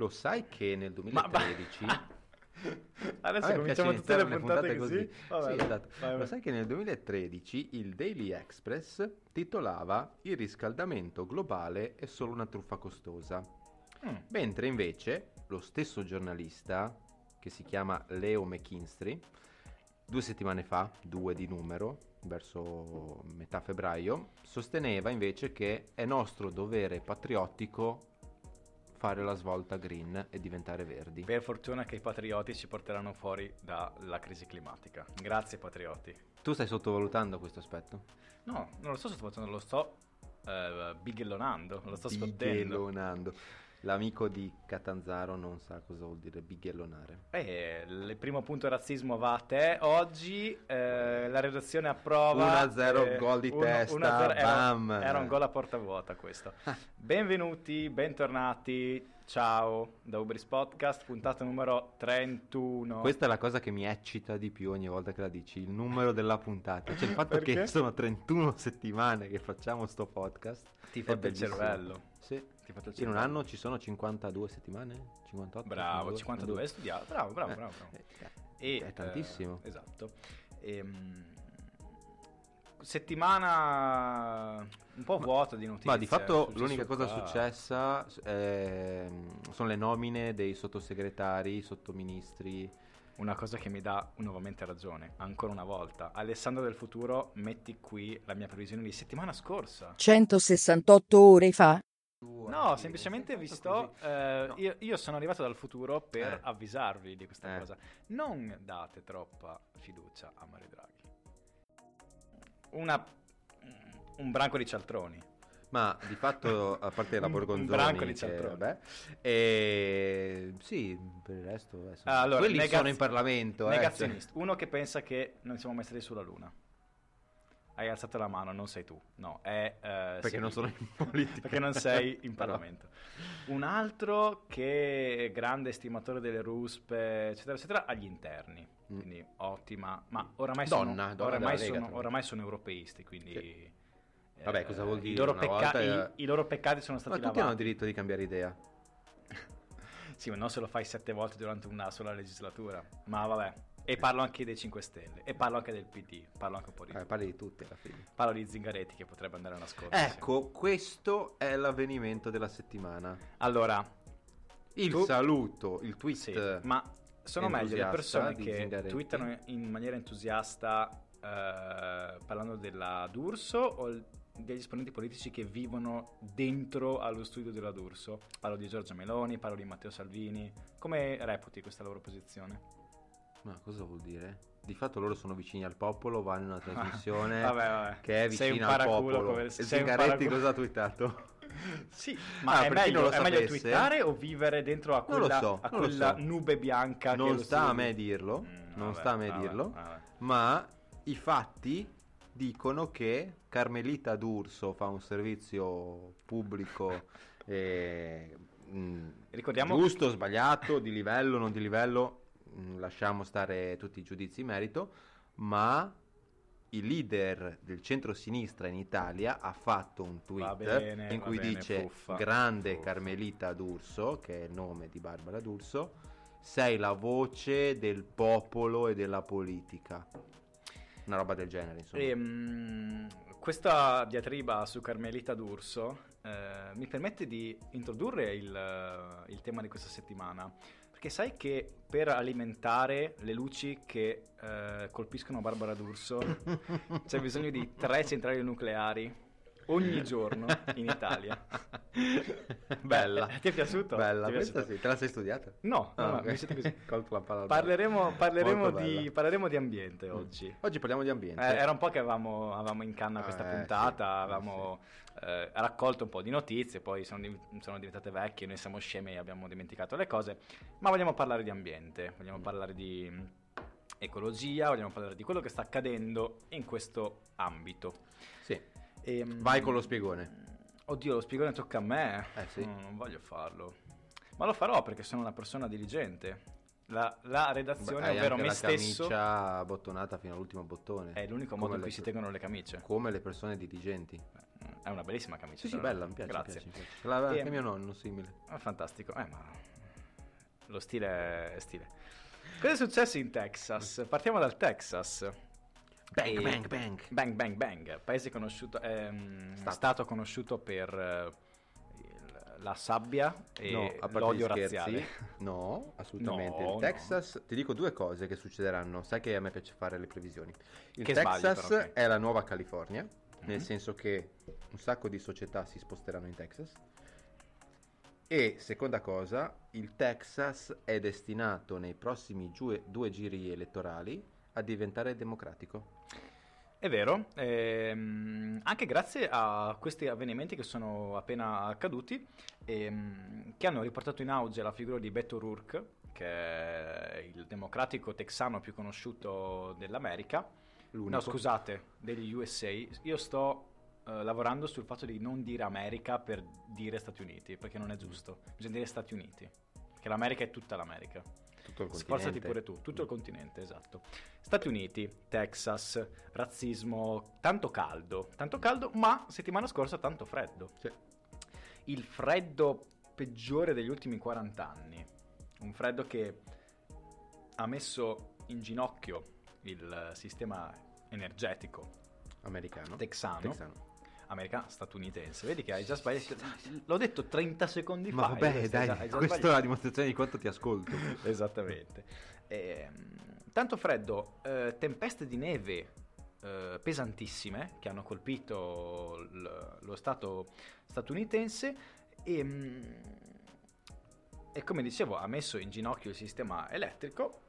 Lo sai che nel 2013... Adesso A me cominciamo tutte le iniziare puntate così. Vabbè, Sì, esatto. vai, vai. Lo sai che nel 2013 il Daily Express titolava Il riscaldamento globale è solo una truffa costosa. Mm. Mentre invece lo stesso giornalista, che si chiama Leo McKinstry, due settimane fa, due di numero, verso metà febbraio, sosteneva invece che è nostro dovere patriottico fare la svolta green e diventare verdi. Per fortuna che i patrioti ci porteranno fuori dalla crisi climatica. Grazie patrioti. Tu stai sottovalutando questo aspetto? No, non lo sto sottovalutando, lo sto eh, bighellonando, lo sto scottendo. Bighellonando. L'amico di Catanzaro non sa cosa vuol dire bighellonare. Eh, il primo punto razzismo va a te. Oggi eh, la redazione approva. 1-0 gol di uno- testa, 1-0, era- bam. Era, un gol a porta vuota questo. Benvenuti, bentornati. Ciao da Ubris Podcast, puntata numero 31. Questa è la cosa che mi eccita di più ogni volta che la dici, il numero della puntata. Cioè il fatto che sono 31 settimane che facciamo sto podcast. Ti fa il cervello. Sì. Ti In un anno ci sono 52 settimane? 58? Bravo, 52 hai studiato. Bravo, bravo, Eh, bravo. bravo. eh, E, è tantissimo. eh, esatto. Ehm, settimana un po' vuota di notizie. Ma di fatto l'unica cosa qua. successa ehm, sono le nomine dei sottosegretari, sottoministri. Una cosa che mi dà nuovamente ragione, ancora una volta. Alessandro del futuro, metti qui la mia previsione di settimana scorsa. 168 ore fa. No, semplicemente vi sto. eh, No. io, io sono arrivato dal futuro per Eh. avvisarvi di questa Eh. cosa. Non date troppa fiducia a Mario Draghi. Una, un branco di cialtroni. Ma di fatto, a parte la Un- un Borgonzoni, branco di che, cialtroni. vabbè, e sì, per il resto, eh, insomma, Allora, quelli negaz- sono in Parlamento. eh, Negazionista. Uno che pensa che non siamo mai stati sulla Luna. Hai alzato la mano, non sei tu. No, è... eh, perché sì. non sono in politica. Perché non sei in Però- Parlamento. Un altro che è grande estimatore delle ruspe, eccetera, eccetera, agli interni. Mm. Quindi ottima. Ma oramai Donna, sono, donna oramai Lega, sono, oramai sono europeisti, quindi... Sì. eh, Vabbè, cosa vuol i dire? loro, Una pecca- volta i- era- i loro peccati sono Ma stati tutti hanno lavati. diritto di cambiare idea. Sì, ma non se lo fai sette volte durante una sola legislatura. Ma vabbè. E parlo anche dei 5 Stelle. E parlo anche del PD. Parlo anche un po' di... Eh, parli di tutti alla fine. Parlo di Zingaretti che potrebbe andare a nascondere. Ecco, questo è l'avvenimento della settimana. Allora, Il Tu- saluto, il tweet. Sì, ma sono meglio le persone che Zingaretti. twittano in maniera entusiasta eh, parlando della D'Urso o degli esponenti politici che vivono dentro allo studio della D'Urso? Parlo di Giorgia Meloni, parlo di Matteo Salvini. Come reputi questa loro posizione? Ma cosa vuol dire? Di fatto loro sono vicini al popolo, vanno in una trasmissione Vabbè, vabbè. che è vicina al popolo. come- E Zingaretti cosa ha twittato? Sì, Ah, ma è, chi non meglio, è meglio twittare o vivere dentro a quella, so, a quella so. nube bianca Non sta a me dirlo, Mm, non vabbè, sta a me vabbè, dirlo, vabbè. ma i fatti dicono che Carmelita D'Urso fa un servizio pubblico eh, mh, Ricordiamo- giusto, sbagliato, di livello, non di livello, lasciamo stare tutti i giudizi in merito, ma il leader del centro-sinistra in Italia ha fatto un tweet bene, in cui bene, dice fuffa, grande fuffa." Carmelita D'Urso, che è il nome di Barbara D'Urso, sei la voce del popolo e della politica. Una roba del genere, insomma. Ehm, questa diatriba su Carmelita D'Urso eh, mi permette di introdurre il, il tema di questa settimana. Perché sai che per alimentare le luci che eh, colpiscono Barbara D'Urso c'è bisogno di tre centrali nucleari ogni giorno in Italia. Bella. Eh, ti è piaciuto? Bella, Ti è questa piaciuto? sì. Te la sei studiata? No, no, Ah, no, ok. mi siete così. Parleremo, parleremo, di, parleremo di ambiente oggi. Oggi parliamo di ambiente. Eh, era un po' che avevamo, avevamo in canna questa Eh, puntata, sì, avevamo eh, raccolto un po' di notizie, poi sono, div- sono diventate vecchie, noi siamo scemi e abbiamo dimenticato le cose, ma vogliamo parlare di ambiente, vogliamo Mm. parlare di mh, ecologia, vogliamo parlare di quello che sta accadendo in questo ambito. Sì. E, mh, Vai con lo spiegone. Oddio, lo spiegone tocca a me. Eh, sì. No, non voglio farlo. Ma lo farò perché sono una persona diligente. La, la redazione, Beh, ovvero me la stesso, camicia bottonata fino all'ultimo bottone. è l'unico modo in cui si tengono le camicie. Come le persone diligenti. È una bellissima camicia. Sì, sì, bella, mi piace. Grazie. mi piace, mi piace. La, E- anche mio nonno, simile. Ah, fantastico. Eh, ma lo stile è stile. Cosa è successo in Texas? Partiamo dal Texas. Bang, E- bang, bang. Bang Bang Bang, paese conosciuto, ehm, Stato. stato. conosciuto per eh, la sabbia e No, a parte l'odio gli scherzi, razziale. No, assolutamente. No, il no. Texas, ti dico due cose che succederanno. Sai che a me piace fare le previsioni. Il Che Texas però, ok. è la nuova California, nel Mhm. senso che un sacco di società si sposteranno in Texas. E seconda cosa, il Texas è destinato nei prossimi giu- due giri elettorali a diventare democratico. È vero, ehm, anche grazie a questi avvenimenti che sono appena accaduti, ehm, che hanno riportato in auge la figura di Beto O'Rourke, che è il democratico texano più conosciuto dell'America. L'unico. No, scusate, degli USA. Io sto eh, lavorando sul fatto di non dire America per dire Stati Uniti, perché non è giusto. Bisogna dire Stati Uniti, perché l'America è tutta l'America. Tutto il Sforzati continente. pure tu, tutto il continente, esatto. Stati Uniti, Texas, razzismo, tanto caldo, tanto caldo, ma settimana scorsa tanto freddo. Sì. Il freddo peggiore degli ultimi 40 anni. Un freddo che ha messo in ginocchio il sistema energetico Americano. texano, Texano. Americano, statunitense. Vedi che hai già sbagliato. L'ho detto 30 secondi Ma fa. vabbè, hai già- dai, già questa è la dimostrazione di quanto ti ascolto. Esattamente. Ehm, tanto freddo, eh, tempeste di neve eh, pesantissime che hanno colpito l- lo Stato statunitense e, mm, e come dicevo ha messo in ginocchio il sistema elettrico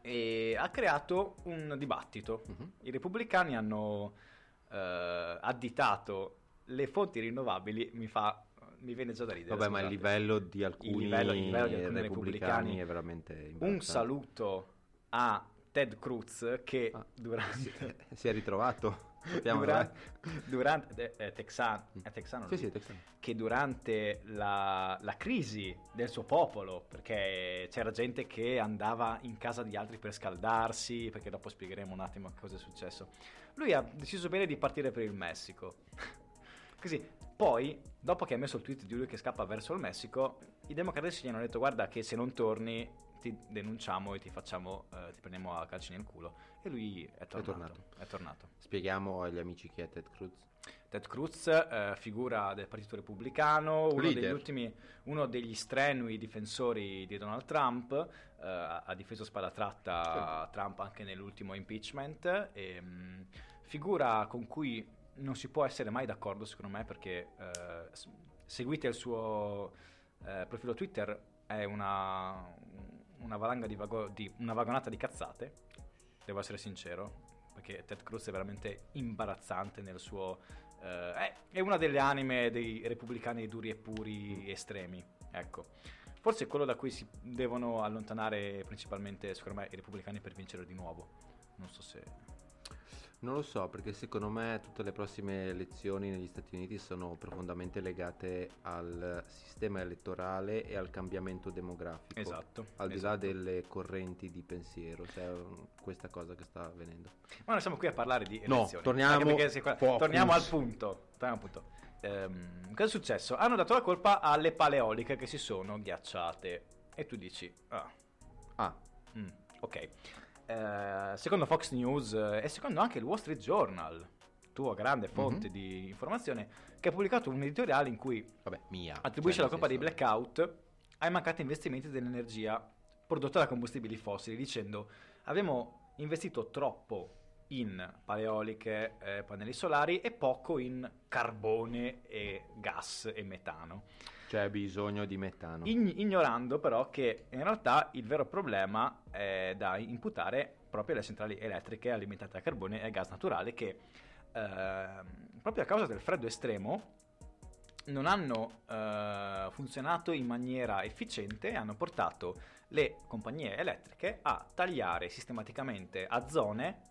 e ha creato un dibattito. Mhm. I repubblicani hanno eh, additato le fonti rinnovabili, mi fa... Mi viene già da ridere. Vabbè, ma il scusate. livello di alcuni, livello- il livello di alcuni repubblicani, repubblicani. è veramente Un saluto a Ted Cruz che Ah, durante, Si è ritrovato. Durante, durante- è, è texano, è texano Sì, sì, è texano. che durante la, la crisi del suo popolo, perché c'era gente che andava in casa di altri per scaldarsi, perché dopo spiegheremo un attimo cosa è successo, lui ha deciso bene di partire per il Messico. Così, poi, dopo che ha messo il tweet di lui che scappa verso il Messico, i democratici gli hanno detto guarda che se non torni ti denunciamo e ti facciamo, eh, ti prendiamo a calci nel culo. E lui è tornato. tornato. È tornato. Spieghiamo agli amici chi è Ted Cruz. Ted Cruz, eh, figura del Partito Repubblicano, uno degli ultimi, uno degli strenui difensori di Donald Trump, eh, ha difeso spalla tratta Trump anche nell'ultimo impeachment, e, mh, figura con cui non si può essere mai d'accordo secondo me perché eh, seguite il suo eh, profilo Twitter, è una, una valanga di, vago- di- una vagonata di cazzate, devo essere sincero, perché Ted Cruz è veramente imbarazzante nel suo... eh, è, è una delle anime dei repubblicani duri e puri estremi, ecco. Forse è quello da cui si devono allontanare principalmente, secondo me, i repubblicani per vincere di nuovo. Non so se... Non lo so, perché secondo me tutte le prossime elezioni negli Stati Uniti sono profondamente legate al sistema elettorale e al cambiamento demografico. Esatto. Al di là esatto. delle correnti di pensiero, se è un- questa cosa che sta avvenendo. Ma noi siamo qui a parlare di No, elezioni. torniamo- perché se qua- torniamo al punto. Torniamo al punto. Ehm, cosa è successo? Hanno dato la colpa alle paleoliche che si sono ghiacciate. E tu dici, ah, Ah, mm, ok. Eh, secondo Fox News eh, e secondo anche il Wall Street Journal, tua grande fonte Mhm. di informazione, che ha pubblicato un editoriale in cui vabbè, mia. attribuisce Cioè, la colpa dei blackout ai mancati investimenti dell'energia prodotta da combustibili fossili, dicendo abbiamo investito troppo in paleoliche, eh, pannelli solari e poco in carbone e gas e metano. C'è bisogno di metano. Ign- ignorando però che in realtà il vero problema è da imputare proprio alle centrali elettriche alimentate a carbone e gas naturale che ehm, proprio a causa del freddo estremo non hanno eh, funzionato in maniera efficiente e hanno portato le compagnie elettriche a tagliare sistematicamente a zone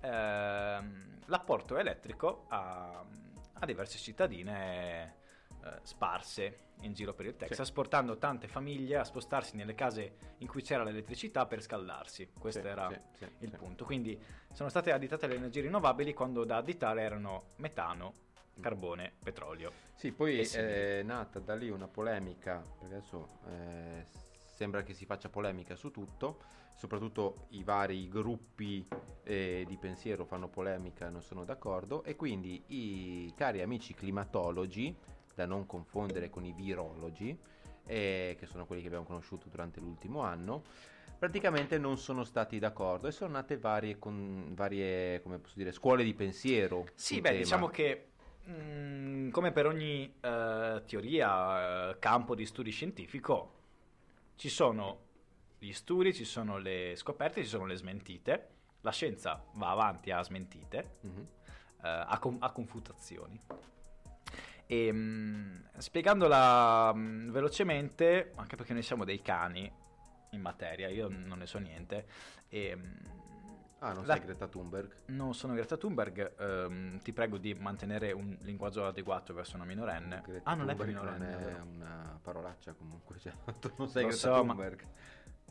ehm, l'apporto elettrico a, a diverse cittadine eh, sparse in giro per il Texas, portando tante famiglie a spostarsi nelle case in cui c'era l'elettricità per scaldarsi. Questo Sì, era sì, sì, il sì. punto. Quindi sono state additate le energie rinnovabili quando da additare erano metano, carbone, petrolio. Sì, poi e simili. è nata da lì una polemica, perché adesso eh, sembra che si faccia polemica su tutto, soprattutto i vari gruppi eh, di pensiero fanno polemica e non sono d'accordo e quindi i cari amici climatologi, da non confondere con i virologi, eh, che sono quelli che abbiamo conosciuto durante l'ultimo anno, praticamente non sono stati d'accordo e sono nate varie, con, varie come posso dire, scuole di pensiero. Sì, beh, tema. diciamo che mm, come per ogni eh, teoria, eh, campo di studi scientifico, ci sono gli studi, ci sono le scoperte, ci sono le smentite. La scienza va avanti a smentite, Mhm. eh, a, con- a confutazioni. E, mm, spiegandola mm, velocemente, anche perché noi siamo dei cani in materia, io non ne so niente, e, mm, Ah, non La- sei Greta Thunberg? non sono Greta Thunberg, ehm, ti prego di mantenere un linguaggio adeguato verso una minorenne. Greta ah, non è Thunberg minorenne, non è una parolaccia comunque, cioè, tu non sei Lo Greta so, ma- Thunberg.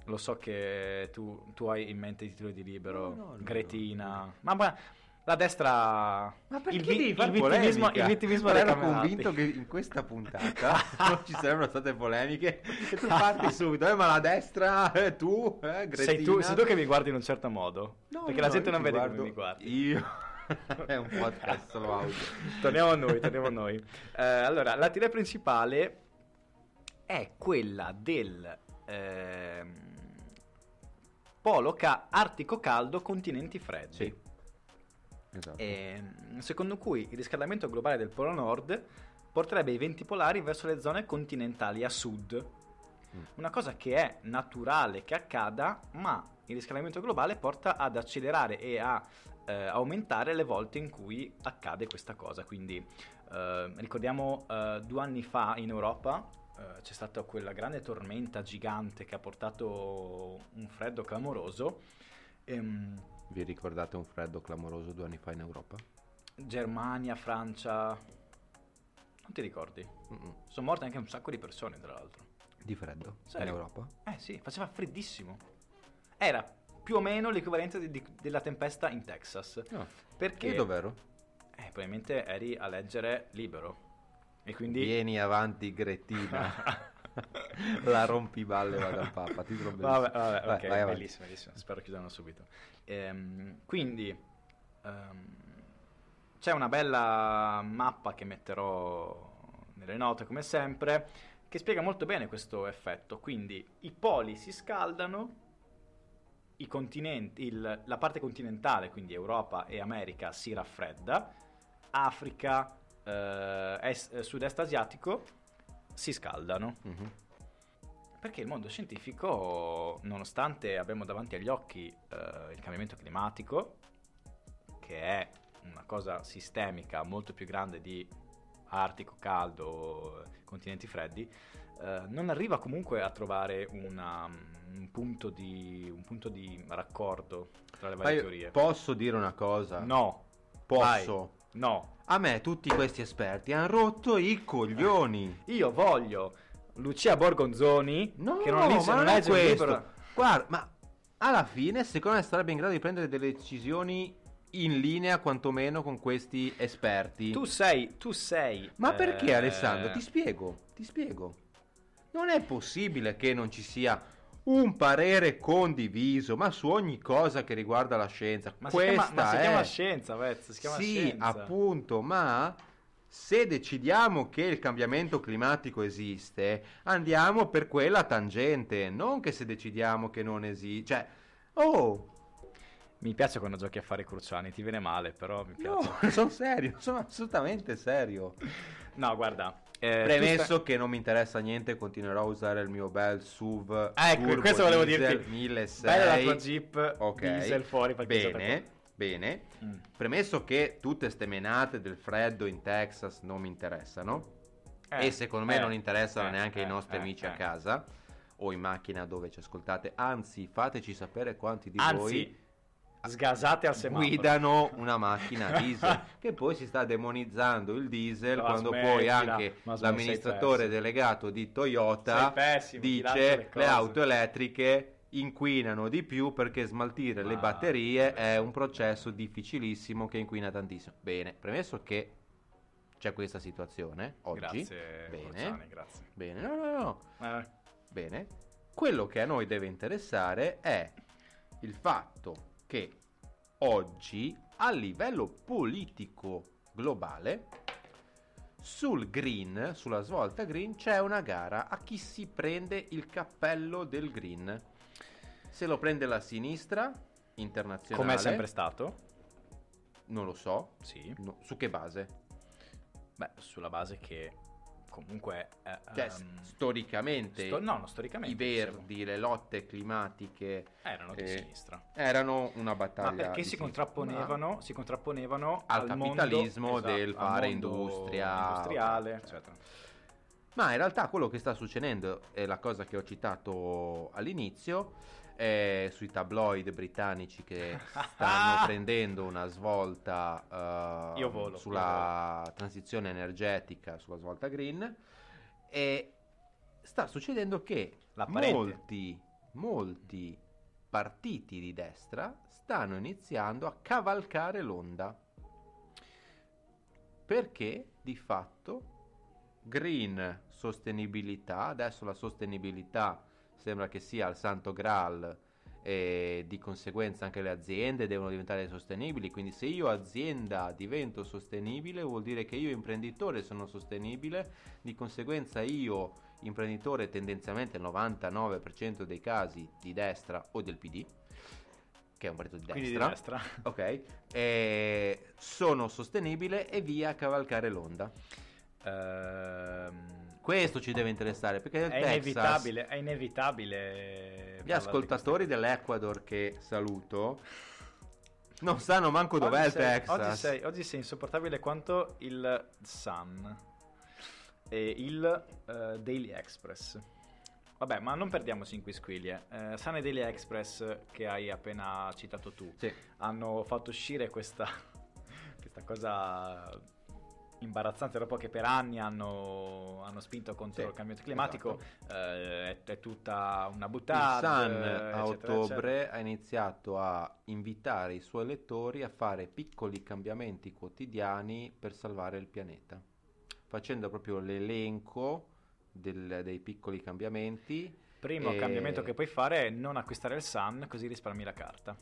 Lo so che tu, tu hai in mente i titoli di libero, no, no, Gretina. no. Ma, ma la destra... Ma perché il, vi- devi fare il vittimismo, il vittimismo ero convinto che in questa puntata non ci sarebbero state polemiche e tu parti subito, eh, ma la destra, eh, tu, eh. Sei tu, sei tu che mi guardi in un certo modo. No, perché no, la gente non vede guardo- come mi guardi. Io... è un podcast solo audio. torniamo a noi, torniamo a noi. Eh, allora, la teoria principale è quella del ehm, polo ca- artico caldo continenti freddi. Sì. Esatto. Ehm, secondo cui il riscaldamento globale del polo nord porterebbe i venti polari verso le zone continentali a sud. Mm. Una cosa che è naturale che accada, ma il riscaldamento globale porta ad accelerare e a eh, aumentare le volte in cui accade questa cosa. Quindi eh, ricordiamo eh, due anni fa in Europa eh, c'è stata quella grande tormenta gigante che ha portato un freddo clamoroso. Ehm, Vi ricordate un freddo clamoroso due anni fa in Europa? Germania, Francia. Non ti ricordi? Mm-mm. Sono morte anche un sacco di persone, tra l'altro. Di freddo Serio? in Europa? Eh sì, faceva freddissimo. Era più o meno l'equivalente di- di- della tempesta in Texas. No. Perché? Io dov'ero? Eh, probabilmente eri a leggere libero. E quindi... Vieni avanti Gretina. La rompiballe va dal Papa. Titolo bellissimo. Vabbè, vabbè, Vai, ok, vai bellissimo, bellissimo. Spero chiudano subito. Ehm, quindi ehm, c'è una bella mappa che metterò nelle note come sempre che spiega molto bene questo effetto. Quindi i poli si scaldano, i continenti, il- la parte continentale, quindi Europa e America, si raffredda, Africa, eh, est- eh, sud-est asiatico si scaldano. Mhm. Perché il mondo scientifico, nonostante abbiamo davanti agli occhi eh, il cambiamento climatico, che è una cosa sistemica molto più grande di Artico caldo, continenti freddi, eh, non arriva comunque a trovare una- un, punto di, un punto di raccordo tra le varie io teorie. posso dire una cosa? no, Posso. vai, no. A me tutti questi esperti hanno rotto i coglioni. Io voglio Lucia Borgonzoni, No, che non, ma non è legge questo. libro. Guarda, ma alla fine secondo me sarebbe in grado di prendere delle decisioni in linea quantomeno con questi esperti. Tu sei, tu sei. Ma perché eh, Alessandro? Ti spiego, ti spiego. Non è possibile che non ci sia un parere condiviso, ma su ogni cosa che riguarda la scienza. Ma si Questa chiama, ma si è... chiama scienza, Vez, si chiama sì, scienza. appunto, ma se decidiamo che il cambiamento climatico esiste, andiamo per quella tangente, non che se decidiamo che non esiste. Cioè, oh, Mi piace quando giochi a fare cruciani, ti viene male, però mi no, piace. sono serio, sono assolutamente serio. No, guarda. Eh, Premesso stai- che non mi interessa niente, continuerò a usare il mio bel SUV. Ah, ecco, turbo questo volevo diesel dirti. 1600. Bella la tua Jeep Ok. diesel fuori Bene, bene. Mm. Premesso che tutte ste menate del freddo in Texas non mi interessano. Eh, e secondo me eh, non interessano eh, neanche eh, ai nostri eh, amici eh. a casa o in macchina dove ci ascoltate. Anzi, fateci sapere quanti di Anzi, voi sgasate al semaforo. guidano una macchina diesel che poi si sta demonizzando il diesel Ma quando smettila, poi anche l'amministratore delegato di Toyota pessimo, dice le le, cose." auto elettriche inquinano di più perché smaltire le Ma- batterie è un processo difficilissimo che inquina tantissimo. Bene, premesso che c'è questa situazione oggi, Grazie, bene, Cruciani, grazie. bene, no, no, no, Eh, bene. Quello che a noi deve interessare è il fatto che oggi a livello politico globale sul green, sulla svolta green, c'è una gara a chi si prende il cappello del green. Se lo prende la sinistra internazionale, Come è sempre stato? non lo so, Sì. no, su che base? Beh, sulla base che comunque... eh, Cioè, s- storicamente sto- no, no, storicamente. i verdi, le lotte climatiche Erano di eh, sinistra. erano una Ma battaglia perché di si contrapponevano, si contrapponevano Al mondo- capitalismo esatto, del al fare mondo industria, industriale, eccetera. Ma in realtà quello che sta succedendo è la cosa che ho citato all'inizio, è sui tabloid britannici che stanno prendendo una svolta eh, volo, sulla transizione energetica, sulla svolta green, e sta succedendo che molti, molti partiti di destra stanno iniziando a cavalcare l'onda. Perché di fatto green sostenibilità, adesso la sostenibilità sembra che sia il santo graal e di conseguenza anche le aziende devono diventare sostenibili, quindi se io azienda divento sostenibile vuol dire che io imprenditore sono sostenibile, di conseguenza io imprenditore tendenzialmente nel 99% dei casi di destra o del PD, che è un partito di destra. Di destra. Ok, e sono sostenibile e via a cavalcare l'onda. Ehm, Questo ci deve interessare perché è Texas inevitabile, è inevitabile. gli ascoltatori dell'Ecuador che saluto non sanno manco queste- dov'è il oggi sei, Texas. Oggi sei, oggi sei insopportabile quanto il Sun e il eh, Daily Express. Vabbè, ma non perdiamoci in quisquiglie. Eh, Sun e Daily Express, che hai appena citato tu, Sì. hanno fatto uscire questa, questa cosa imbarazzante dopo che per anni hanno, hanno spinto contro Sì, il cambiamento climatico eh, è, è tutta una buttata il Sun a eccetera, ottobre eccetera. ha iniziato a invitare i suoi lettori a fare piccoli cambiamenti quotidiani per salvare il pianeta, facendo proprio l'elenco del- dei piccoli cambiamenti. primo e- cambiamento che puoi fare è non acquistare il Sun così risparmi la carta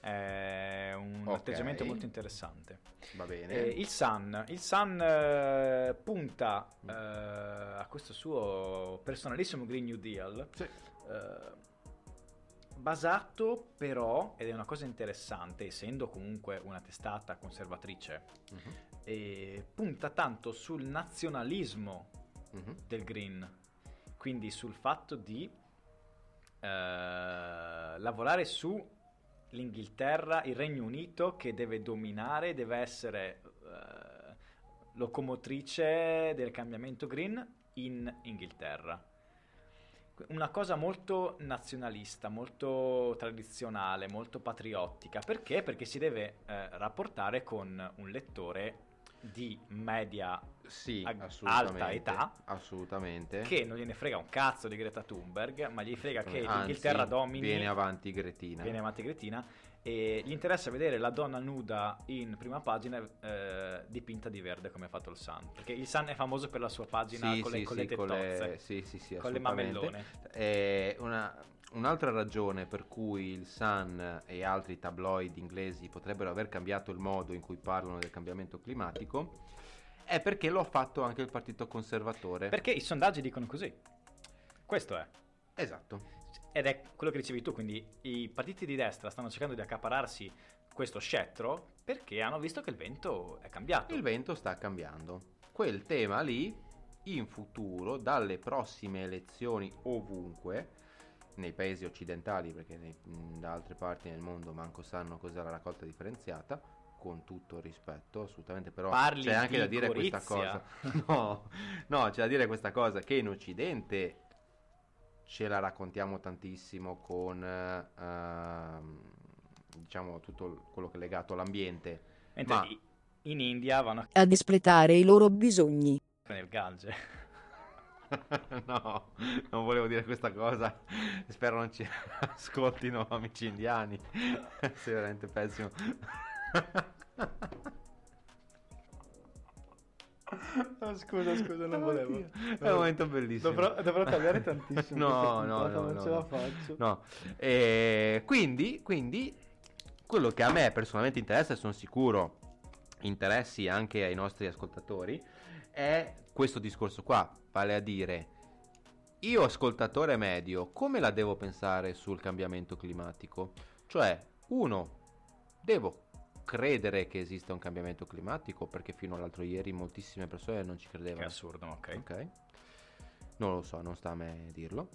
è un Ok. atteggiamento molto interessante Va bene. Eh, il Sun, il Sun eh, punta eh, a questo suo personalissimo Green New Deal Sì. eh, basato però, ed è una cosa interessante, essendo comunque una testata conservatrice, e punta tanto sul nazionalismo mhm. del green, quindi sul fatto di eh, lavorare su l'Inghilterra, il Regno Unito che deve dominare, deve essere eh, locomotrice del cambiamento green in Inghilterra. Una cosa molto nazionalista, molto tradizionale, molto patriottica. Perché? Perché si deve eh, rapportare con un lettore di media Sì, ag- alta età Assolutamente. che non gliene frega un cazzo di Greta Thunberg, ma gli frega che Anzi, l'Inghilterra domini, Viene avanti Gretina. viene avanti Gretina, e gli interessa vedere la donna nuda in prima pagina eh, dipinta di verde come ha fatto il Sun, perché il Sun è famoso per la sua pagina Sì, con, le, sì, con le con tettozze, le- sì, sì, sì, con le mamellone. Eh, una- un'altra ragione per cui il Sun e altri tabloid inglesi potrebbero aver cambiato il modo in cui parlano del cambiamento climatico è perché lo ha fatto anche il partito conservatore. Perché i sondaggi dicono così. Questo è. Esatto. Ed è quello che dicevi tu, quindi i partiti di destra stanno cercando di accapararsi questo scettro perché hanno visto che il vento è cambiato. Il vento sta cambiando. Quel tema lì, in futuro, dalle prossime elezioni ovunque, nei paesi occidentali, perché nei- da altre parti nel mondo manco sanno cos'è la raccolta differenziata, con tutto il rispetto, assolutamente, però Parli c'è anche da dire questa Gorizia. cosa. No, no, c'è da dire questa cosa che in Occidente ce la raccontiamo tantissimo con eh, diciamo tutto quello che è legato all'ambiente. Mentre Ma- in India vanno a espletare i loro bisogni. nel Gange. no, non volevo dire questa cosa. Spero non ci ascoltino amici indiani. Sei veramente pessimo. No, scusa, scusa, non volevo. È un momento bellissimo. Dovrò, dovrò tagliare tantissimo. No, no, no, non no, ce no. la faccio. No, e quindi, quindi quello che a me personalmente interessa e sono sicuro interessi anche ai nostri ascoltatori è questo discorso qua, vale a dire io ascoltatore medio come la devo pensare sul cambiamento climatico? Cioè, uno, devo credere che esista un cambiamento climatico perché fino all'altro ieri moltissime persone non ci Che credevano. assurdo, ma ok. Ok. Non lo so, non sta a me dirlo.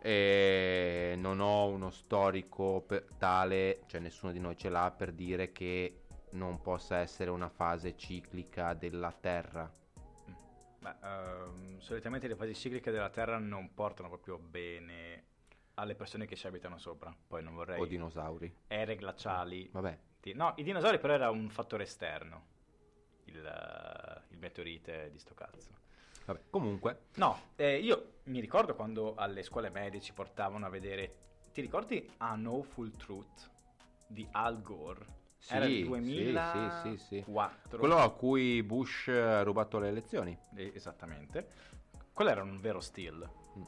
E non ho uno storico tale, cioè nessuno di noi ce l'ha per dire che non possa essere una fase ciclica della Terra. Beh, ehm, solitamente le fasi cicliche della Terra non portano proprio bene alle persone che ci abitano sopra. Poi non vorrei... O dinosauri. Ere glaciali. Vabbè, No, i dinosauri però era un fattore esterno. Il, il meteorite di sto cazzo. vabbè. Comunque, No, eh, io mi ricordo quando alle scuole medie ci portavano a vedere. Ti ricordi A No Full Truth di Al Gore? Sì, Era il sì, 2004. sì, sì, sì. Quello a cui Bush ha rubato le elezioni. Eh, Esattamente. Quello era un vero still. Mm.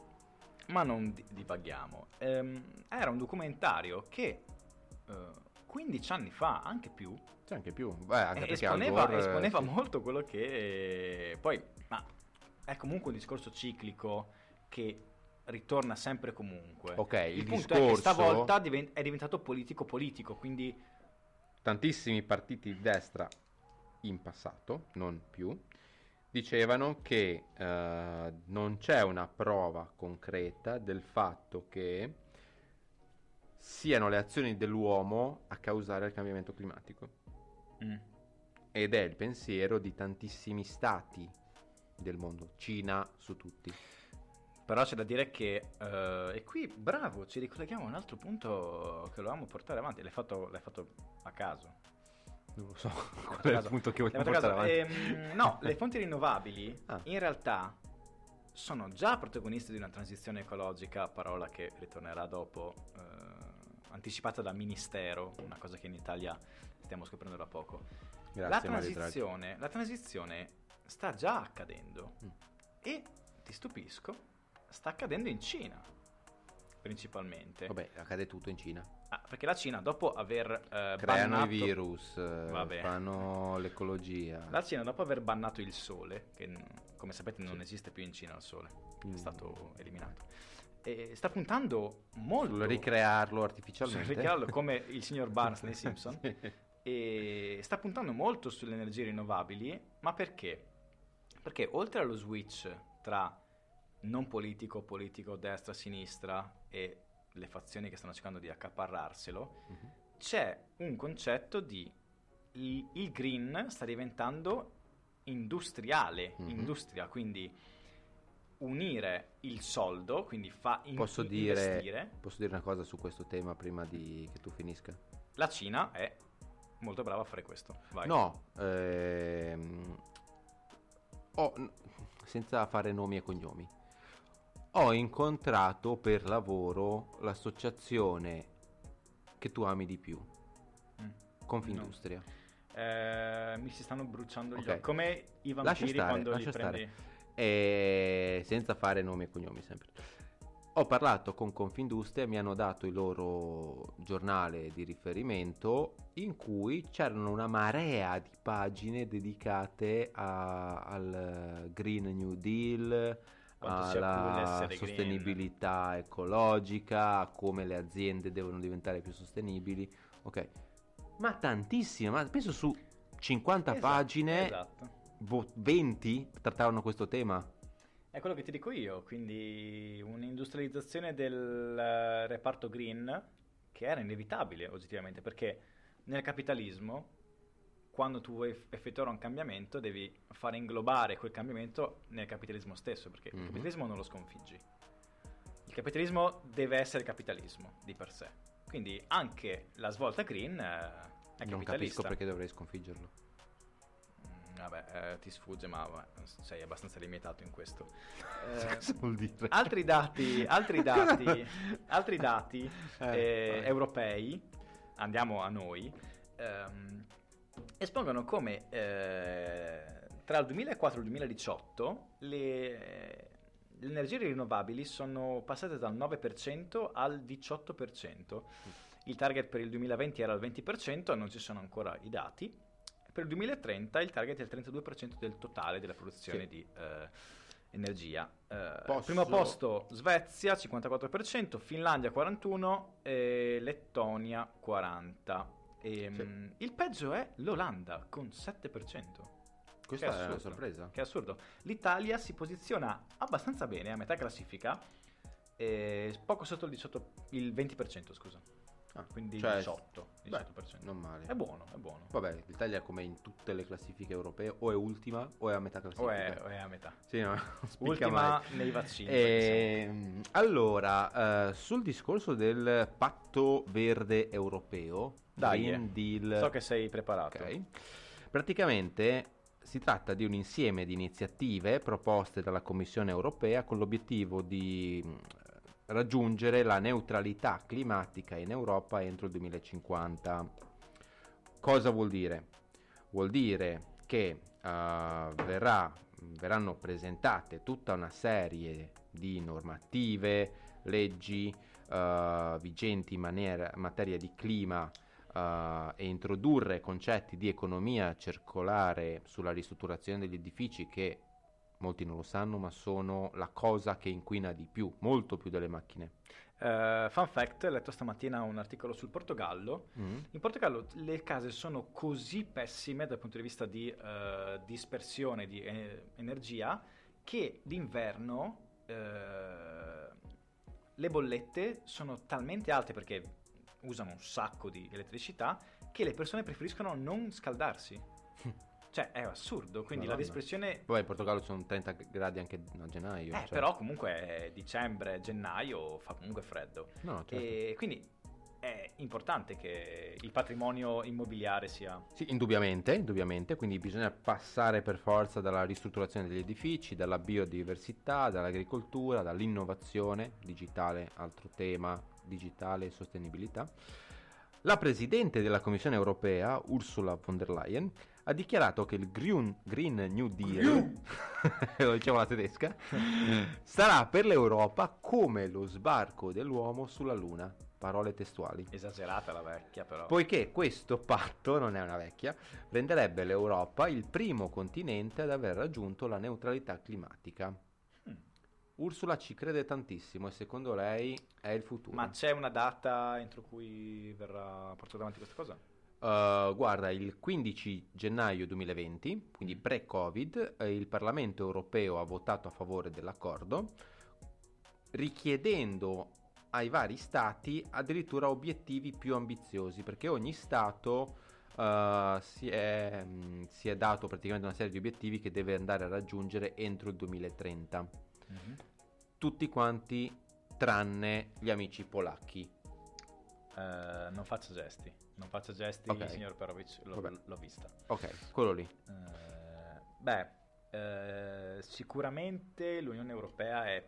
Ma non di- divaghiamo. Ehm, era un documentario che eh, 15 anni fa, anche più, C'è anche più. Beh, anche eh, esponeva, Gore, esponeva sì. molto quello che eh, poi ma è comunque un discorso ciclico che ritorna sempre comunque Ok, il, il punto è che stavolta è diventato politico politico quindi tantissimi partiti di destra in passato, non più, dicevano che eh, non c'è una prova concreta del fatto che siano le azioni dell'uomo a causare il cambiamento climatico. mm, Ed è il pensiero di tantissimi stati del mondo, Cina su tutti. Però c'è da dire che eh, e qui bravo ci ricolleghiamo a un altro punto che volevamo portare avanti l'hai fatto, l'hai fatto a caso Non lo so qual è il punto che vogliamo portare avanti. Ehm, no le fonti rinnovabili Ah. in realtà sono già protagoniste di una transizione ecologica parola che ritornerà dopo eh, anticipata dal ministero una cosa che in Italia stiamo scoprendo da poco la Grazie Draghi. transizione, la transizione sta già accadendo Mm. e ti stupisco, sta accadendo in Cina principalmente. Vabbè, accade tutto in Cina. Ah, perché la Cina dopo aver eh, Creano bannato i virus, eh, Vabbè. fanno l'ecologia. la Cina dopo aver bannato il sole, che come sapete non esiste più in Cina il sole, Mm. è stato eliminato. E sta puntando molto Sul ricrearlo sul artificialmente. ricrearlo come il signor Barnes nei Simpson. Sì. e sta puntando molto sulle energie rinnovabili, ma perché? Perché oltre allo switch tra non politico, politico, destra, sinistra e le fazioni che stanno cercando di accaparrarselo, Mhm. c'è un concetto di il, il green sta diventando industriale, Mhm. industria, quindi unire il soldo, quindi fa in- Posso dire, investire. posso dire una cosa su questo tema prima di che tu finisca? La Cina è molto brava a fare questo. Vai. No, ehm, n- senza fare nomi e cognomi, ho incontrato per lavoro l'associazione che tu ami di più, Mm. Confindustria. Eh, mi si stanno bruciando gli Ok. occhi. Come i vampiri stare, quando li stare. E senza fare nomi e cognomi sempre. Ho parlato con Confindustria, mi hanno dato il loro giornale di riferimento in cui c'erano una marea di pagine dedicate a- al Green New Deal, alla green. sostenibilità ecologica, a come le aziende devono diventare più sostenibili. Ok, ma tantissime, ma penso su 50 Esatto, pagine Esatto. boh, 20 trattavano questo tema. È quello che ti dico io, quindi un'industrializzazione del eh, reparto green che era inevitabile oggettivamente, perché nel capitalismo quando tu vuoi eff- effettuare un cambiamento devi fare inglobare quel cambiamento nel capitalismo stesso, perché Mhm. il capitalismo non lo sconfiggi. Il capitalismo deve essere capitalismo di per sé. Quindi anche la svolta green eh, è non capitalista. capisco perché dovrei sconfiggerlo. Mm, Vabbè, eh, ti sfugge, ma vabbè, sei abbastanza limitato in questo. Eh, Cosa vuol dire? altri dati, altri dati, altri dati Eh, eh, europei, andiamo a noi, ehm, espongono come eh, tra il 2004 e il 2018 le, le energie rinnovabili sono passate dal 9% al 18%. Il target per il 2020 era il 20%, non ci sono ancora i dati. Per il 2030 il target è il 32% del totale della produzione Sì. di eh, energia. Eh, Posso- Primo posto Svezia 54%, Finlandia 41% e Lettonia 40%. E, Sì. mm, Il peggio è l'Olanda con 7%. Questa è una sorpresa. Che assurdo. L'Italia si posiziona abbastanza bene a metà classifica, eh, poco sotto il, 18, il 20%, scusa. Ah, Quindi cioè, 18, beh, 18%. non male. È buono, è buono. Vabbè, l'Italia come in tutte le classifiche europee o è ultima o è a metà classifica. O è, o è a metà. Sì, no, Ultima mai. nei vaccini. Ehm, allora, eh, sul discorso del patto verde europeo, Dai, Green. Deal, So che sei preparato. ok, praticamente si tratta di un insieme di iniziative proposte dalla Commissione europea con l'obiettivo di mh, raggiungere la neutralità climatica in Europa entro il 2050. Cosa vuol dire? Vuol dire che eh, verrà- verranno presentate tutta una serie di normative, leggi eh, vigenti in maniera- materia di clima eh, e introdurre concetti di economia circolare sulla ristrutturazione degli edifici che molti non lo sanno, ma sono la cosa che inquina di più, molto più delle macchine. Eh, fun fact, ho letto stamattina un articolo sul Portogallo. Mm. In Portogallo le case sono così pessime dal punto di vista di eh, dispersione di eh, energia che d'inverno le bollette sono talmente alte perché usano un sacco di elettricità che le persone preferiscono non scaldarsi. cioè è assurdo, quindi la Madonna. dispersione... Poi in Portogallo sono 30 gradi anche a gennaio. Eh, cioè- però comunque dicembre, gennaio fa comunque freddo. No, certo. E quindi è importante che il patrimonio immobiliare sia... Sì, indubbiamente, indubbiamente, quindi bisogna passare per forza dalla ristrutturazione degli edifici, dalla biodiversità, dall'agricoltura, dall'innovazione digitale, altro tema, digitale e sostenibilità. La Presidente della Commissione europea, Ursula von der Leyen, ha dichiarato che il Green, Green New Deal, lo dicevo la tedesca, sarà per l'Europa come lo sbarco dell'uomo sulla Luna. Parole testuali. Esagerata la vecchia, però. Poiché questo patto, non è una vecchia, renderebbe l'Europa il primo continente ad aver raggiunto la neutralità climatica. Mm. Ursula ci crede tantissimo e secondo lei è il futuro. Ma c'è una data entro cui verrà portata avanti questa cosa? Uh, guarda, il 15 gennaio 2020, quindi pre-Covid, eh, il Parlamento europeo ha votato a favore dell'accordo, richiedendo ai vari stati addirittura obiettivi più ambiziosi, perché ogni stato uh, si, è, mh, si è dato praticamente una serie di obiettivi che deve andare a raggiungere entro il 2030. Tutti quanti tranne gli amici polacchi. Eh, non faccio gesti. Non faccio gesti, Ok. signor Perovic, l'ho, l'ho vista. Ok, quello lì. Eh, beh, eh, sicuramente l'Unione Europea è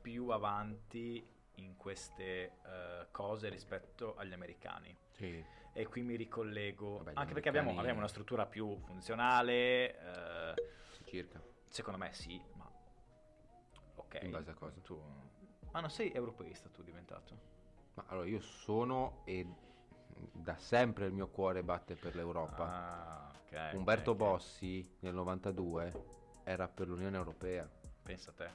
più avanti in queste eh, cose rispetto agli americani. Sì. E qui mi ricollego, Vabbè, anche perché abbiamo, abbiamo una struttura più funzionale. eh, Circa. secondo me sì, ok. In base a cosa? Tu... Ma non sei europeista tu diventato? Ma allora io sono e da sempre il mio cuore batte per l'Europa. Ah, ok. Umberto ok, ok. Bossi nel 92 era per l'Unione Europea. Pensa a te.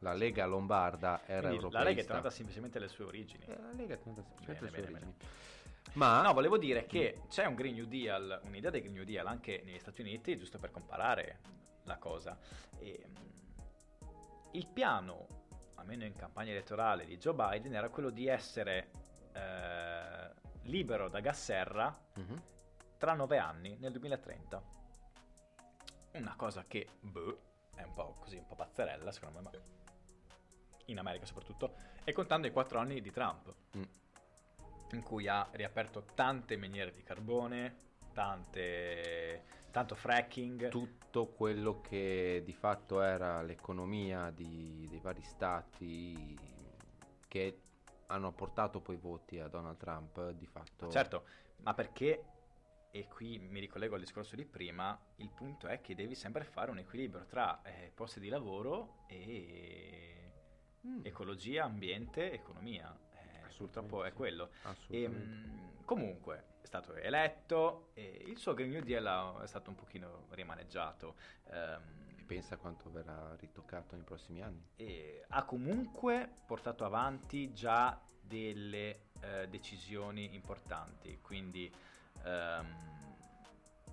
La Lega Lombarda era europeista. la Lega è tornata semplicemente alle sue origini. Eh, la Lega è tornata semplicemente alle Bene, sue bene, origini. Ma No, volevo dire che c'è un Green New Deal, un'idea del Green New Deal anche negli Stati Uniti, giusto per comparare la cosa. E, il piano, almeno in campagna elettorale di Joe Biden, era quello di essere eh, libero da gas serra Mhm. tra nove anni, nel 2030. Una cosa che, boh, è un po' così, un po' pazzerella secondo me, ma in America soprattutto, e contando i quattro anni di Trump, Mm. in cui ha riaperto tante miniere di carbone, tante, tanto fracking, tutto quello che di fatto era l'economia di- dei vari stati che hanno portato poi voti a Donald Trump, di fatto... certo, ma perché e qui mi ricollego al discorso di prima, il punto è che devi sempre fare un equilibrio tra eh, posti di lavoro e Mm. ecologia, ambiente, economia. Eh, purtroppo è quello. E, mh, comunque è stato eletto e il suo Green New Deal è stato un pochino rimaneggiato. ehm, E pensa quanto verrà ritoccato nei prossimi anni. ha comunque portato avanti già delle eh, decisioni importanti, quindi ehm,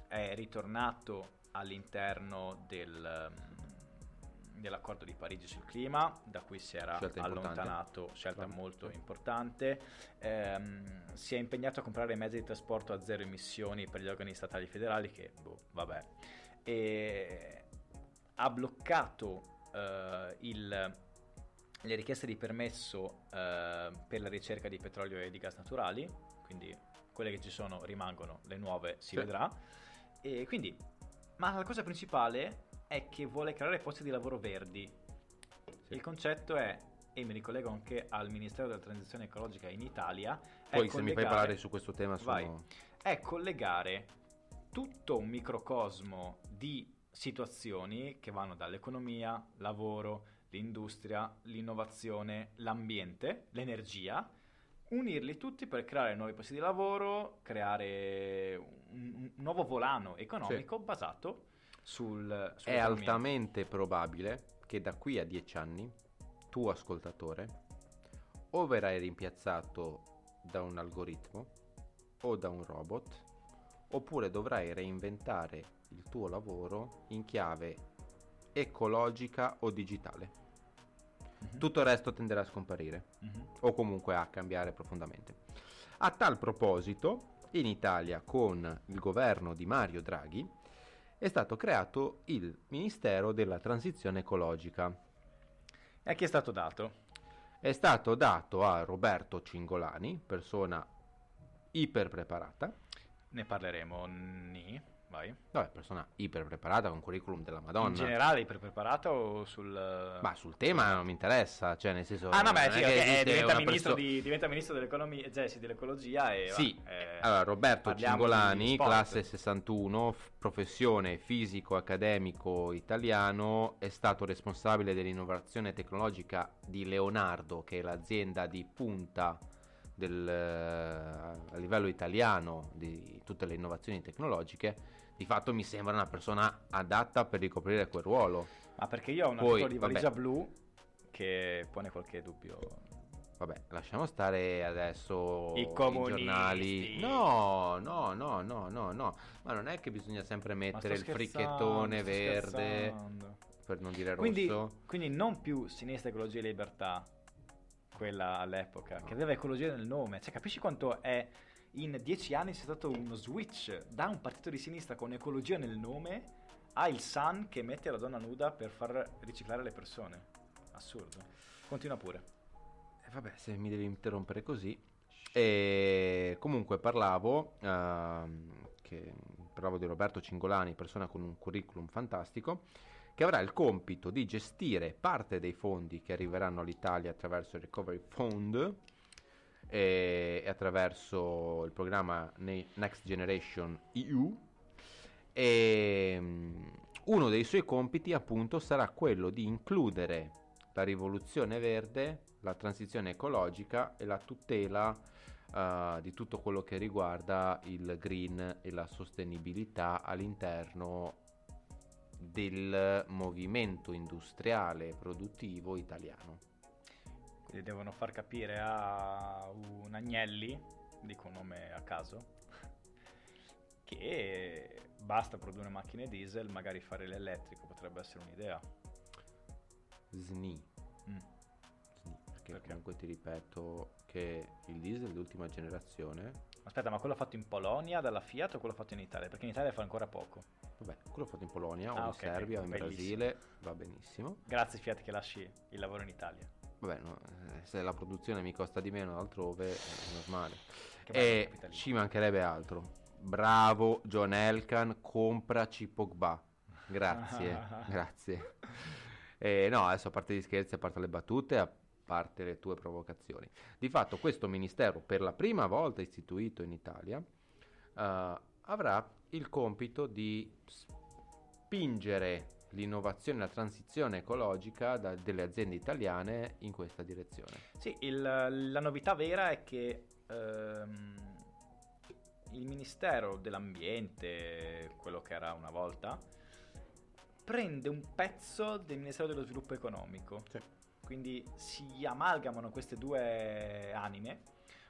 è ritornato all'interno del, ehm, dell'accordo di Parigi sul clima, da cui si era Scelta importante. allontanato, scelta Trump, molto importante, Ehm, si è impegnato a comprare mezzi di trasporto a zero emissioni per gli organi statali federali, che boh, vabbè, e ha bloccato eh, il- le richieste di permesso eh, per la ricerca di petrolio e di gas naturali, quindi quelle che ci sono rimangono, le nuove si Sì. vedrà. E quindi, ma la cosa principale è che vuole creare posti di lavoro verdi. Sì. Il concetto è, e mi ricollego anche al Ministero della Transizione Ecologica in Italia, è Poi se mi fai parlare su questo tema sono... Vai. è collegare tutto un microcosmo di situazioni che vanno dall'economia, lavoro, l'industria, l'innovazione, l'ambiente, l'energia, unirli tutti per creare nuovi posti di lavoro, creare un, un nuovo volano economico basato sul... È sull'economia. altamente probabile che da qui a dieci anni tu ascoltatore o verrai rimpiazzato da un algoritmo o da un robot oppure dovrai reinventare il tuo lavoro in chiave ecologica o digitale. Mhm. Tutto il resto tenderà a scomparire Mhm. o comunque a cambiare profondamente. A tal proposito, in Italia con il governo di Mario Draghi è stato creato il Ministero della Transizione Ecologica. E a chi è stato dato? È stato dato a Roberto Cingolani, persona iper preparata, Ne parleremo, ni, vai. vabbè, persona iper preparata con curriculum della Madonna. In generale, iper preparato o sul... Ma sul tema non mi interessa, cioè nel senso... Ah, no, beh, sì, è che ok, esiste diventa, ministro perso- di, diventa ministro dell'economia, cioè, sì, dell'ecologia e... Sì, va, eh, allora Roberto Cingolani, classe 61, f- professione fisico accademico italiano, è stato responsabile dell'innovazione tecnologica di Leonardo, che è l'azienda di punta del, eh, a livello italiano di tutte le innovazioni tecnologiche. Di fatto mi sembra una persona adatta per ricoprire quel ruolo. Ma perché io ho un Poi, di vabbè. valigia blu che pone qualche dubbio. Vabbè, lasciamo stare adesso I i giornali. No, no, no, no, no, no. Ma non è che bisogna sempre mettere il fricchettone verde, per non dire Quindi, rosso. quindi non più sinistra, ecologia e libertà, quella all'epoca, che aveva ecologia nel nome. Cioè, capisci quanto è in dieci anni sia stato uno switch da un partito di sinistra con ecologia nel nome a il Sun che mette la donna nuda per far riciclare le persone. Assurdo. Continua pure. Eh, vabbè, se mi devi interrompere così. E comunque parlavo, ehm, che, parlavo di Roberto Cingolani, persona con un curriculum fantastico, che avrà il compito di gestire parte dei fondi che arriveranno all'Italia attraverso il Recovery Fund e, attraverso il programma Ne- Next Generation EU. E mm, uno dei suoi compiti, appunto, sarà quello di includere la rivoluzione verde, la transizione ecologica e la tutela eh, di tutto quello che riguarda il green e la sostenibilità all'interno del movimento industriale produttivo italiano. Quindi devono far capire a un Agnelli, dico un nome a caso, che basta produrre macchine diesel, magari fare l'elettrico potrebbe essere un'idea. SNI. Mm. SNI, perché, Perché? comunque ti ripeto che il diesel di ultima generazione, Aspetta, ma quello fatto in Polonia dalla Fiat o quello fatto in Italia? Perché in Italia fa ancora poco. vabbè, quello fatto in Polonia o Ah, in ok, Serbia o in. Brasile va benissimo. Grazie Fiat che lasci il lavoro in Italia. Vabbè, no, eh, se la produzione mi costa di meno altrove è normale. E ci mancherebbe altro. Bravo John Elkan, compraci Pogba. Grazie, grazie. E no, adesso a parte gli scherzi, a parte le battute, a parte le tue provocazioni. Di fatto questo ministero, per la prima volta istituito in Italia, eh, avrà il compito di spingere l'innovazione e la transizione ecologica da- delle aziende italiane in questa direzione. Sì, il- la novità vera è che ehm, il Ministero dell'Ambiente, quello che era una volta, prende un pezzo del Ministero dello Sviluppo Economico. Quindi si amalgamano queste due anime,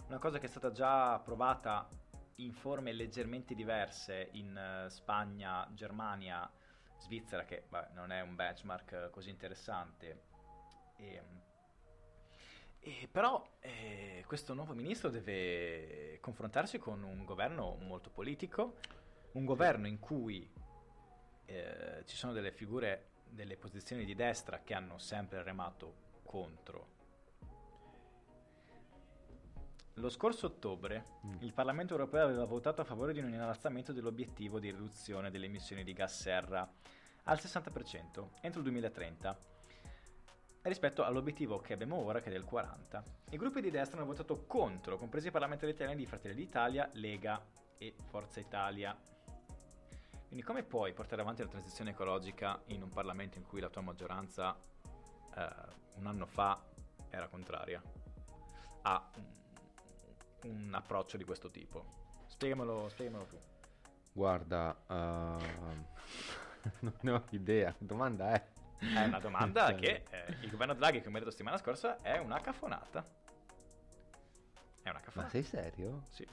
una cosa che è stata già provata in forme leggermente diverse in eh, Spagna, Germania, Svizzera, che vabbè, non è un benchmark eh, così interessante. E, e però eh, questo nuovo ministro deve confrontarsi con un governo molto politico, un governo in cui eh, ci sono delle figure, delle posizioni di destra che hanno sempre remato contro. Lo scorso ottobre Mm. il Parlamento europeo aveva votato a favore di un innalzamento dell'obiettivo di riduzione delle emissioni di gas serra al 60% entro il 2030 rispetto all'obiettivo che abbiamo ora che è del 40%. I gruppi di destra hanno votato contro, compresi i parlamentari italiani di Fratelli d'Italia, Lega e Forza Italia. Quindi come puoi portare avanti la transizione ecologica in un Parlamento in cui la tua maggioranza eh, un anno fa era contraria a un, un approccio di questo tipo? Spiegamelo, spiegamelo tu. Guarda, ehm, non ne ho idea, che domanda è? È una domanda Cioè, che eh, il governo Draghi, come ho detto settimana scorsa, è una cafonata. È una Ma cafonata. sei serio? Sì,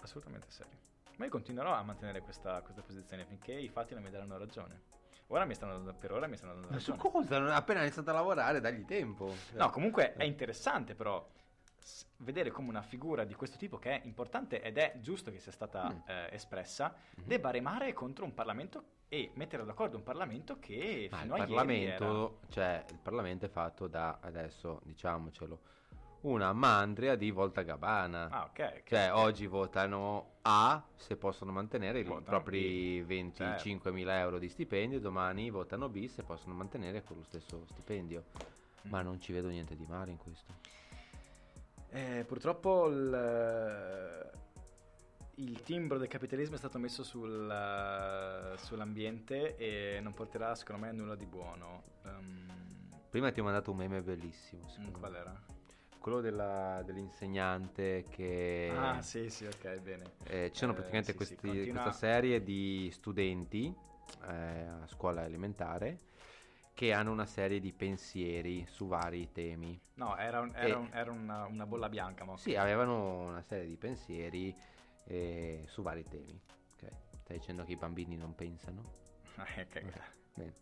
assolutamente serio. Ma io continuerò a mantenere questa, questa posizione finché i fatti non mi daranno ragione. Ora mi stanno dando, per ora mi stanno dando Ma su ragione. cosa? Non- Appena iniziato a lavorare, dagli tempo. Cioè, No, comunque è interessante però vedere come una figura di questo tipo che è importante ed è giusto che sia stata Mm. eh, espressa, Mhm. debba remare contro un Parlamento e mettere d'accordo un Parlamento che Ma il fino a ieri Parlamento, cioè, il Parlamento è fatto da, adesso diciamocelo, una mandria di Volta Gabbana. era... Ah, ok. Cioè, oggi votano A se possono mantenere i Votano propri B, 25.000 euro di stipendio, domani votano B se possono mantenere quello stesso stipendio. Ma Mm. non ci vedo niente di male in questo. Eh, purtroppo il, il timbro del capitalismo è stato messo sul, sull'ambiente e non porterà secondo me a nulla di buono. Ehm, Prima ti ho mandato un meme bellissimo. qual me. era? Quello della- dell'insegnante che... Ah sì sì ok bene. Eh, ci sono Eh, praticamente sì, questi- sì, continua- questa serie di studenti eh, a scuola elementare che hanno una serie di pensieri su vari temi. No era, un- era E- un- era una, una bolla bianca. Ma... Sì, avevano una serie di pensieri eh, su vari temi. Ok, Stai dicendo che i bambini non pensano? Ok. Bene.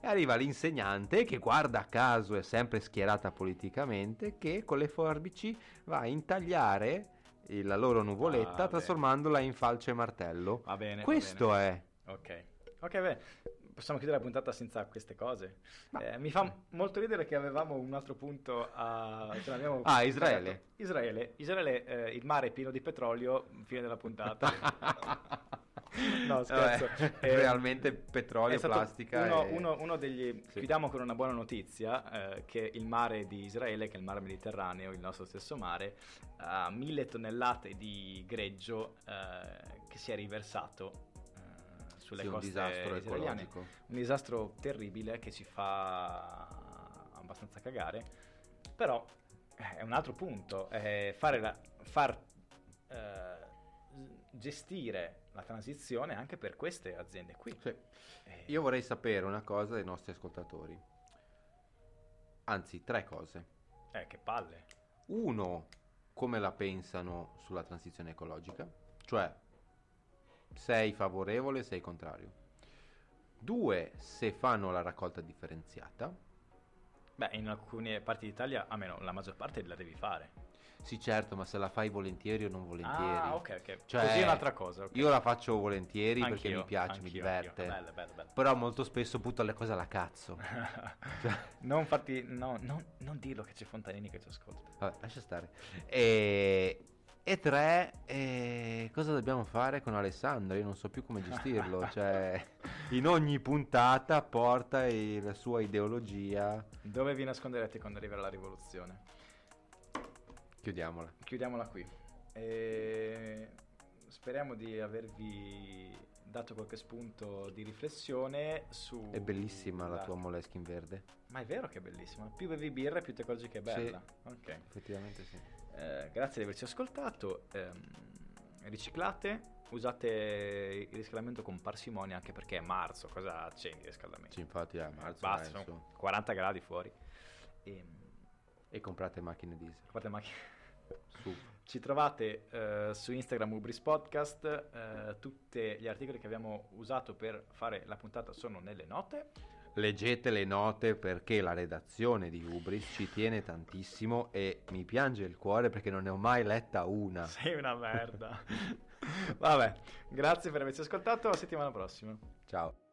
E arriva l'insegnante che guarda a caso è sempre schierata politicamente che con le forbici va a intagliare la loro nuvoletta Ah, trasformandola in falce e martello. Va bene. va Questo è. bene. Ok. Ok beh. Possiamo chiudere la puntata senza queste cose. Ma- Eh, mi fa molto ridere che avevamo un altro punto a... Ah, Israele. Israele. Israele, eh, il mare è pieno di petrolio, fine della puntata. No, scherzo. Eh, realmente petrolio, plastica. Uno, e- uno- uno degli. Sì. Chiudiamo con una buona notizia: eh, che il mare di Israele, che è il mare Mediterraneo, il nostro stesso mare, ha mille tonnellate di greggio eh, che si è riversato sulle Sì, un coste disastro israeliane. ecologico. Un disastro terribile che ci fa abbastanza cagare. Però eh, è un altro punto: eh, fare la- far eh, gestire la transizione anche per queste aziende qui. Sì. Eh, Io vorrei sapere una cosa dai nostri ascoltatori. Anzi, tre cose. Eh, che palle. Uno, come la pensano sulla transizione ecologica, cioè sei favorevole, sei contrario. Due, se fanno la raccolta differenziata. Beh, in alcune parti d'Italia, almeno la maggior parte la devi fare. Sì, certo, ma se la fai volentieri o non volentieri. Ah, ok, ok. Cioè, Così è un'altra cosa. ok. Io la faccio volentieri perché Anch'io, mi piace, mi diverte. Bello, bello, bello. Però molto spesso butto le cose alla cazzo. Cioè, non farti... No, non, non dirlo che c'è Fontanini che ci ascolta. Vabbè, lascia stare. E, e tre, eh, cosa dobbiamo fare con Alessandro? Io non so più come gestirlo. cioè, in ogni puntata porta il- la sua ideologia. Dove vi nasconderete quando arriverà la rivoluzione? Chiudiamola. Chiudiamola qui. E... speriamo di avervi dato qualche spunto di riflessione su... È bellissima la tua Moleskin verde. Ma è vero che è bellissima. Più bevi birra, più ti accorgi che è bella. Sì, Ok. effettivamente sì. Eh, grazie di averci ascoltato. Ehm, riciclate, usate il riscaldamento con parsimonia anche perché è marzo. Cosa accendi il riscaldamento? Sì, infatti a marzo Basta, sono 40 gradi fuori. E, E comprate macchine diesel. guardate, ma Su. Ci trovate eh, su Instagram Ubris Podcast, eh, tutti gli articoli che abbiamo usato per fare la puntata sono nelle note. Leggete le note perché la redazione di Ubris ci tiene tantissimo e mi piange il cuore perché non ne ho mai letta una. Sei una merda. Vabbè, grazie per averci ascoltato, alla settimana prossima. Ciao.